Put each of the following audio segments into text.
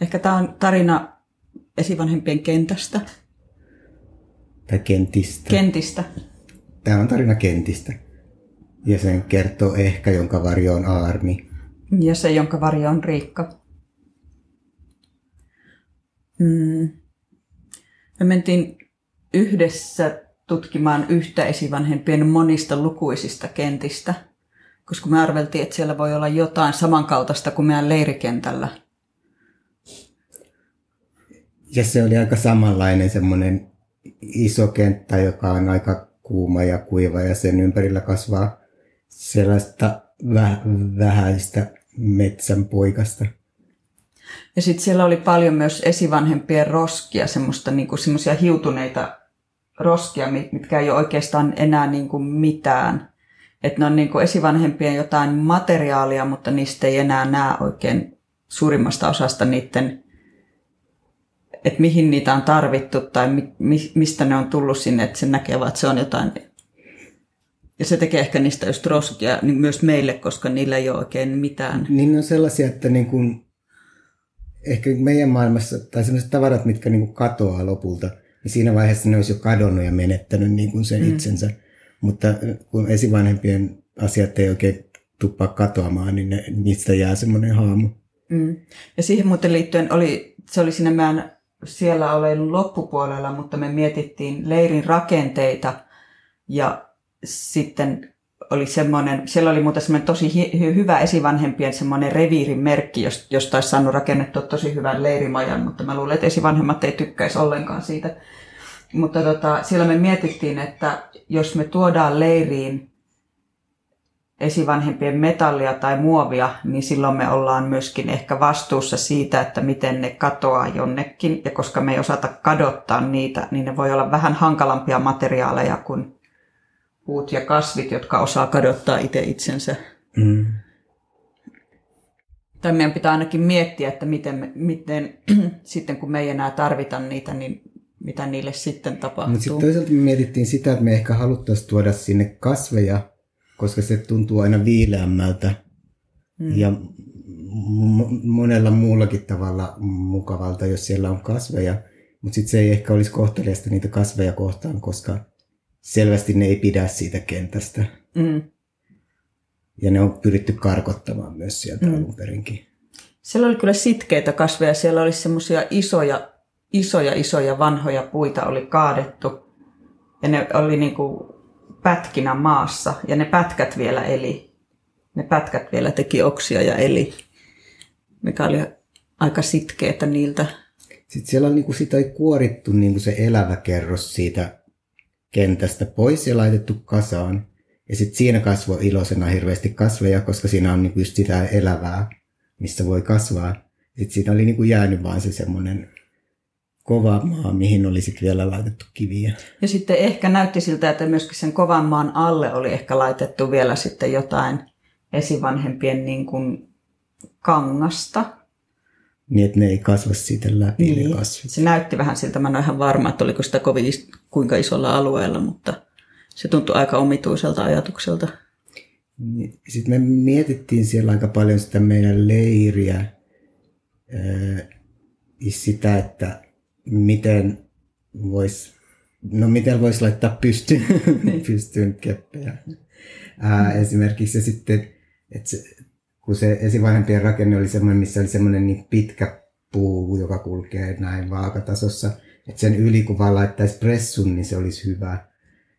Ehkä tämä on tarina esivanhempien kentästä. Tai kentistä. Kentistä. Tämä on tarina kentistä. Ja sen kertoo ehkä, jonka varjo on Aarmi. Ja se, jonka varjo on Riikka. Mm. Me mentiin yhdessä tutkimaan yhtä esivanhempien monista lukuisista kentistä, koska me arveltiin, että siellä voi olla jotain samankaltaista kuin meidän leirikentällä. Ja se oli aika samanlainen semmoinen iso kenttä, joka on aika kuuma ja kuiva ja sen ympärillä kasvaa sellaista vä- vähäistä metsän poikasta. Ja sitten siellä oli paljon myös esivanhempien roskia, semmoista niinku, semmoisia hiutuneita roskia, mitkä ei ole oikeastaan enää niinku mitään. Että ne on niinku esivanhempien jotain materiaalia, mutta niistä ei enää näe oikein suurimmasta osasta niiden, että mihin niitä on tarvittu tai mi, mi, mistä ne on tullut sinne, että se näkee vaan, että se on jotain. Ja se tekee ehkä niistä just roskia niin myös meille, koska niillä ei ole oikein mitään. Niin ne on sellaisia, että niin kuin, ehkä meidän maailmassa, tai sellaiset tavarat, mitkä niin kuin katoaa lopulta, niin siinä vaiheessa ne olisi jo kadonnut ja menettänyt niin kuin sen mm. itsensä. Mutta kun esivanhempien asiat ei oikein tuppaa katoamaan, niin ne, niistä jää semmoinen haamu. Mm. Ja siihen muuten liittyen oli, se oli siinä meidän siellä olen loppupuolella, mutta me mietittiin leirin rakenteita ja sitten oli semmoinen, siellä oli muuten semmoinen tosi hi- hyvä esivanhempien semmoinen reviirin merkki, josta olisi saanut rakennettua tosi hyvän leirimajan, mutta mä luulen, että esivanhemmat ei tykkäisi ollenkaan siitä. Mutta tota, siellä me mietittiin, että jos me tuodaan leiriin esivanhempien metallia tai muovia, niin silloin me ollaan myöskin ehkä vastuussa siitä, että miten ne katoaa jonnekin. Ja koska me ei osata kadottaa niitä, niin ne voi olla vähän hankalampia materiaaleja kuin puut ja kasvit, jotka osaa kadottaa itse itsensä. Mm. Tai meidän pitää ainakin miettiä, että miten, me, miten sitten kun me ei enää tarvita niitä, niin mitä niille sitten tapahtuu. Mutta sitten toisaalta me mietittiin sitä, että me ehkä haluttaisiin tuoda sinne kasveja, koska se tuntuu aina viileämmältä mm. ja monella muullakin tavalla mukavalta, jos siellä on kasveja. Mutta sitten se ei ehkä olisi kohteliasta niitä kasveja kohtaan, koska selvästi ne ei pidä siitä kentästä. Mm. Ja ne on pyritty karkottamaan myös sieltä mm. alun perinkin. Siellä oli kyllä sitkeitä kasveja. Siellä oli semmoisia isoja, isoja, isoja vanhoja puita oli kaadettu. Ja ne oli niin kuin pätkinä maassa. Ja ne pätkät vielä eli. Ne pätkät vielä teki oksia ja eli. Mikä oli aika sitkeitä niiltä. Sitten siellä niin kuin sitä kuorittu niin kuin se elävä kerros siitä kentästä pois ja laitettu kasaan. Ja sitten siinä kasvoi iloisena hirveästi kasveja, koska siinä on niinku just sitä elävää, missä voi kasvaa. Sitten siinä oli niinku jäänyt vaan se semmoinen kova maa, mihin oli sitten vielä laitettu kiviä. Ja sitten ehkä näytti siltä, että myöskin sen kovan maan alle oli ehkä laitettu vielä sitten jotain esivanhempien niin kuin kangasta niin, että ne ei kasva siitä läpi niin. ne kasvit. Se näytti vähän siltä, mä en ole ihan varma, että oliko sitä kovin kuinka isolla alueella, mutta se tuntui aika omituiselta ajatukselta. Niin, Sitten me mietittiin siellä aika paljon sitä meidän leiriä, sitä, että miten voisi no miten voisi laittaa pystyyn, niin. pystyyn keppejä. Ää, esimerkiksi se sitten, että se, kun se esivanhempien rakenne oli semmoinen, missä oli semmoinen niin pitkä puu, joka kulkee näin vaakatasossa, että sen yli kun vaan laittaisi pressun, niin se olisi hyvä.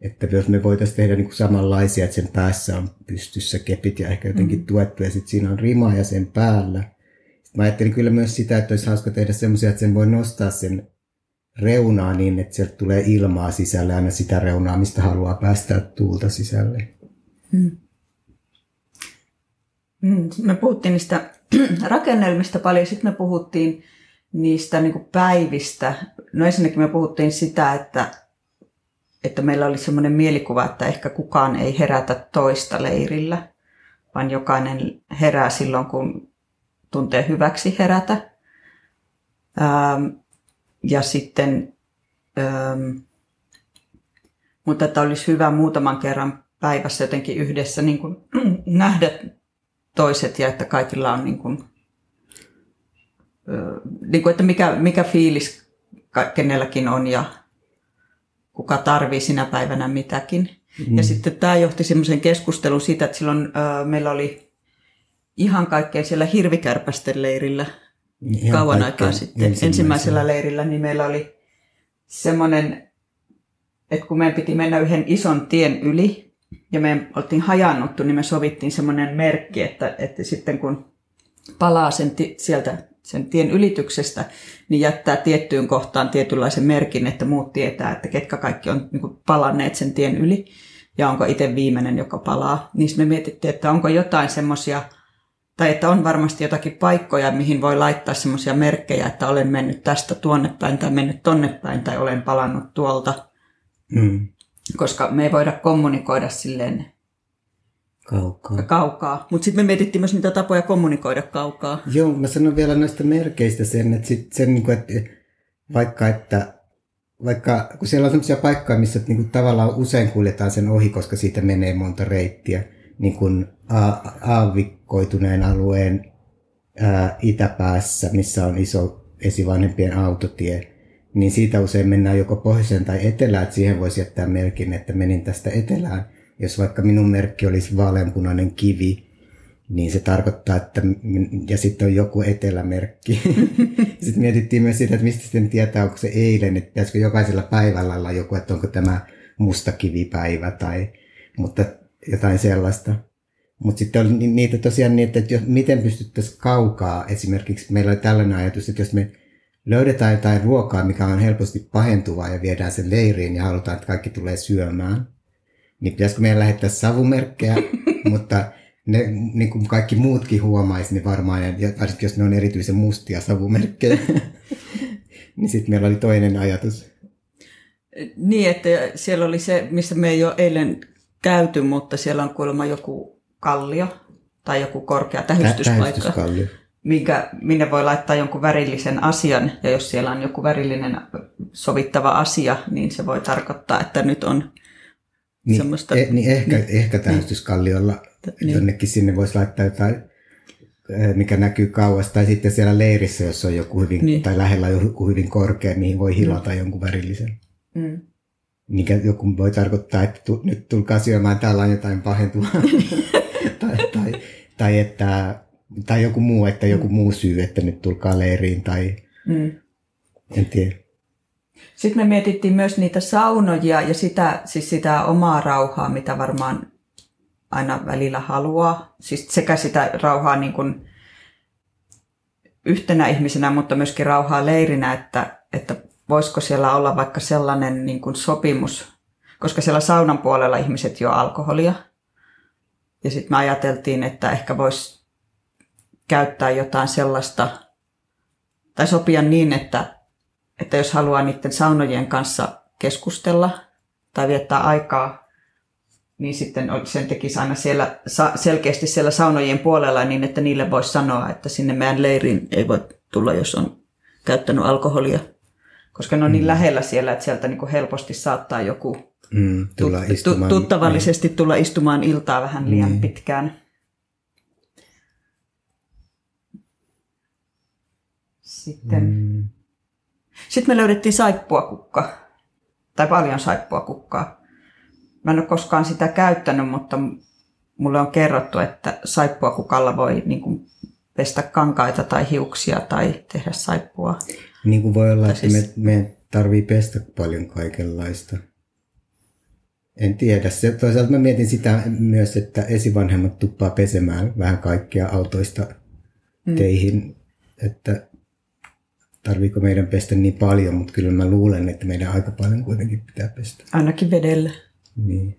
Että jos me voitaisiin tehdä niin kuin samanlaisia, että sen päässä on pystyssä kepit ja ehkä jotenkin mm. tuettu ja sitten siinä on rima ja sen päällä. Sitten mä ajattelin kyllä myös sitä, että olisi hauska tehdä semmoisia, että sen voi nostaa sen reunaa niin, että sieltä tulee ilmaa sisälle aina sitä reunaa, mistä haluaa päästää tuulta sisälle. Mm. Mm, me puhuttiin niistä rakennelmista paljon, sitten me puhuttiin niistä niin päivistä. No ensinnäkin me puhuttiin sitä, että, että meillä oli semmoinen mielikuva, että ehkä kukaan ei herätä toista leirillä, vaan jokainen herää silloin, kun tuntee hyväksi herätä. Ähm, ja sitten, ähm, mutta että olisi hyvä muutaman kerran päivässä jotenkin yhdessä niin kuin nähdä toiset ja että kaikilla on niin kuin, niin kuin, että mikä, mikä fiilis kenelläkin on ja kuka tarvii sinä päivänä mitäkin. Mm. Ja sitten tämä johti semmoisen keskustelun siitä, että silloin ö, meillä oli ihan kaikkein siellä hirvikärpästen leirillä ihan kauan aikaa sitten ensimmäisellä leirillä, niin meillä oli semmoinen, että kun meidän piti mennä yhden ison tien yli ja me oltiin hajannuttu, niin me sovittiin semmoinen merkki, että, että sitten kun palaa sen sieltä sen tien ylityksestä, niin jättää tiettyyn kohtaan tietynlaisen merkin, että muut tietää, että ketkä kaikki on niin palanneet sen tien yli ja onko itse viimeinen, joka palaa. Niin me mietittiin, että onko jotain semmoisia, tai että on varmasti jotakin paikkoja, mihin voi laittaa semmoisia merkkejä, että olen mennyt tästä tuonne päin tai mennyt tonne päin tai olen palannut tuolta. Mm. Koska me ei voida kommunikoida silleen Kaukaa. Kaukaa. Mutta sitten me mietittiin myös niitä tapoja kommunikoida kaukaa. Joo, mä sanon vielä noista merkeistä sen, että, sit sen, niin kuin, että vaikka että vaikka kun siellä on sellaisia paikkoja, missä niin kuin, tavallaan usein kuljetaan sen ohi, koska siitä menee monta reittiä, niin kuin aavikkoituneen alueen ää, itäpäässä, missä on iso esivanhempien autotie, niin siitä usein mennään joko pohjoiseen tai etelään, että siihen voisi jättää merkin, että menin tästä etelään jos vaikka minun merkki olisi vaaleanpunainen kivi, niin se tarkoittaa, että ja sitten on joku etelämerkki. sitten mietittiin myös sitä, että mistä sitten tietää, onko se eilen, että pitäisikö jokaisella päivällä olla joku, että onko tämä musta kivipäivä tai, mutta jotain sellaista. Mutta sitten on niitä tosiaan niin, että jos, miten pystyttäisiin kaukaa, esimerkiksi meillä oli tällainen ajatus, että jos me löydetään jotain ruokaa, mikä on helposti pahentuvaa ja viedään sen leiriin ja halutaan, että kaikki tulee syömään, niin pitäisikö meidän lähettää savumerkkejä, mutta ne, niin kuin kaikki muutkin huomaisi, niin varmaan, ja varsinkin jos ne on erityisen mustia savumerkkejä, niin sitten meillä oli toinen ajatus. Niin, että siellä oli se, missä me ei ole eilen käyty, mutta siellä on kuulemma joku kallio tai joku korkea tähystyspaikka, minkä, minne voi laittaa jonkun värillisen asian, ja jos siellä on joku värillinen sovittava asia, niin se voi tarkoittaa, että nyt on niin, semmoista... E, niin ehkä, niin, ehkä tähystyskalliolla niin. jonnekin sinne voisi laittaa jotain, eh, mikä näkyy kauas, tai sitten siellä leirissä, jos on joku hyvin, niin. tai lähellä joku hyvin korkea, mihin voi hilata mm. jonkun värillisen. Mm. Mikä joku voi tarkoittaa, että tu, nyt tulkaa syömään, täällä on jotain pahentuvaa. tai, tai, tai, että, tai joku muu, että joku muu syy, että nyt tulkaa leiriin, tai mm. en tiedä. Sitten me mietittiin myös niitä saunoja ja sitä, siis sitä omaa rauhaa, mitä varmaan aina välillä haluaa. Siis sekä sitä rauhaa niin kuin yhtenä ihmisenä, mutta myöskin rauhaa leirinä, että, että voisiko siellä olla vaikka sellainen niin kuin sopimus, koska siellä saunan puolella ihmiset jo alkoholia. Ja sitten me ajateltiin, että ehkä voisi käyttää jotain sellaista, tai sopia niin, että että jos haluaa niiden saunojen kanssa keskustella tai viettää aikaa, niin sitten sen tekisi aina siellä, selkeästi siellä saunojen puolella niin, että niille voisi sanoa, että sinne meidän leiriin ei voi tulla, jos on käyttänyt alkoholia. Koska ne on niin mm. lähellä siellä, että sieltä niin helposti saattaa joku mm, tulla tut, istumaan, tuttavallisesti niin. tulla istumaan iltaa vähän liian mm. pitkään. Sitten mm. Sitten me löydettiin saippuakukka, tai paljon saippuakukkaa. Mä en ole koskaan sitä käyttänyt, mutta mulle on kerrottu, että saippuakukalla voi niin kuin, pestä kankaita tai hiuksia tai tehdä saippua. Niin kuin voi olla, että siis... me, me tarvii pestä paljon kaikenlaista. En tiedä. Se, toisaalta mä mietin sitä myös, että esivanhemmat tuppaa pesemään vähän kaikkia autoista mm. teihin. Että tarviiko meidän pestä niin paljon, mutta kyllä mä luulen, että meidän aika paljon kuitenkin pitää pestä. Ainakin vedellä. Niin.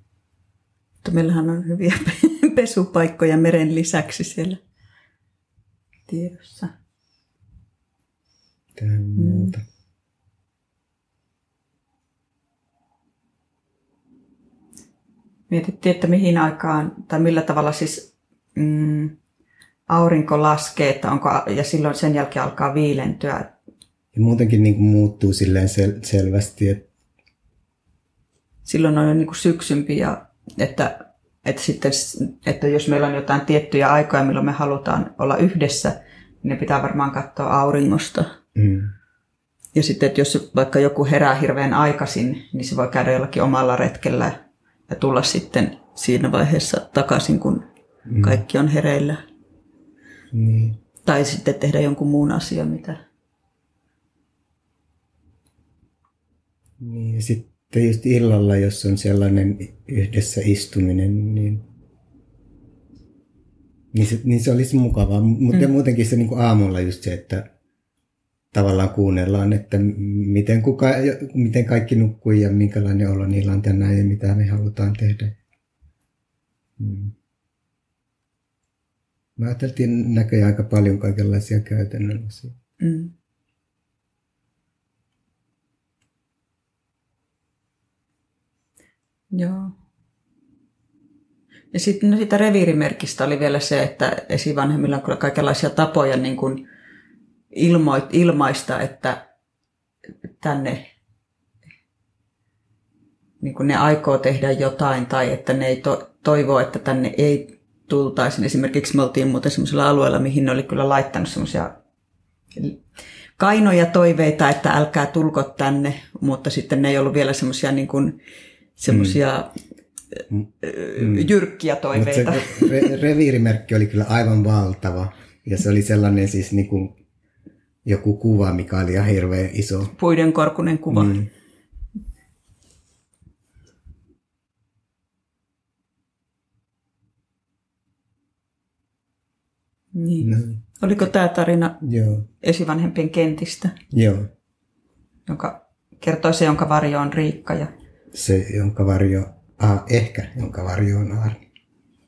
Mutta meillähän on hyviä pesupaikkoja meren lisäksi siellä tiedossa. Tähän mm. muuta. Mietittiin, että mihin aikaan, tai millä tavalla siis mm, aurinko laskee, että onko, ja silloin sen jälkeen alkaa viilentyä. Ja muutenkin niin kuin muuttuu silleen sel- selvästi. Että... Silloin on jo niin kuin syksympi ja että, että, sitten, että jos meillä on jotain tiettyjä aikoja, milloin me halutaan olla yhdessä, niin ne pitää varmaan katsoa auringosta. Mm. Ja sitten, että jos vaikka joku herää hirveän aikaisin, niin se voi käydä jollakin omalla retkellä ja tulla sitten siinä vaiheessa takaisin, kun mm. kaikki on hereillä. Niin. Tai sitten tehdä jonkun muun asian, mitä... Niin, ja sitten just illalla, jos on sellainen yhdessä istuminen, niin, niin, se, niin se olisi mukavaa. Mutta mm. muutenkin se niin kuin aamulla just se, että tavallaan kuunnellaan, että miten, kuka, miten kaikki nukkuu ja minkälainen olo niillä on tänään ja mitä me halutaan tehdä. Mm. Mä ajattelin näköjään aika paljon kaikenlaisia käytännön asioita. Mm. Joo. Ja sitten no siitä reviirimerkistä oli vielä se, että esivanhemmilla on kyllä kaikenlaisia tapoja niin kuin ilmoit, ilmaista, että tänne niin kuin ne aikoo tehdä jotain tai että ne ei to, toivoo, että tänne ei tultaisiin. Esimerkiksi me oltiin muuten semmoisella alueella, mihin ne oli kyllä laittanut semmoisia kainoja toiveita, että älkää tulko tänne, mutta sitten ne ei ollut vielä semmoisia niin kuin, semmoisia mm. mm. jyrkkiä toiveita. Mutta se re- reviirimerkki oli kyllä aivan valtava. Ja se oli sellainen siis niin kuin joku kuva, mikä oli ihan hirveän iso. Puiden korkunen kuva. Mm. Niin. No. Oliko tämä tarina Joo. esivanhempien kentistä? Joo. Jonka kertoi se, jonka varjo on Riikka. Ja... Se, jonka varjo, ah, ehkä jonka varjo on Aarni.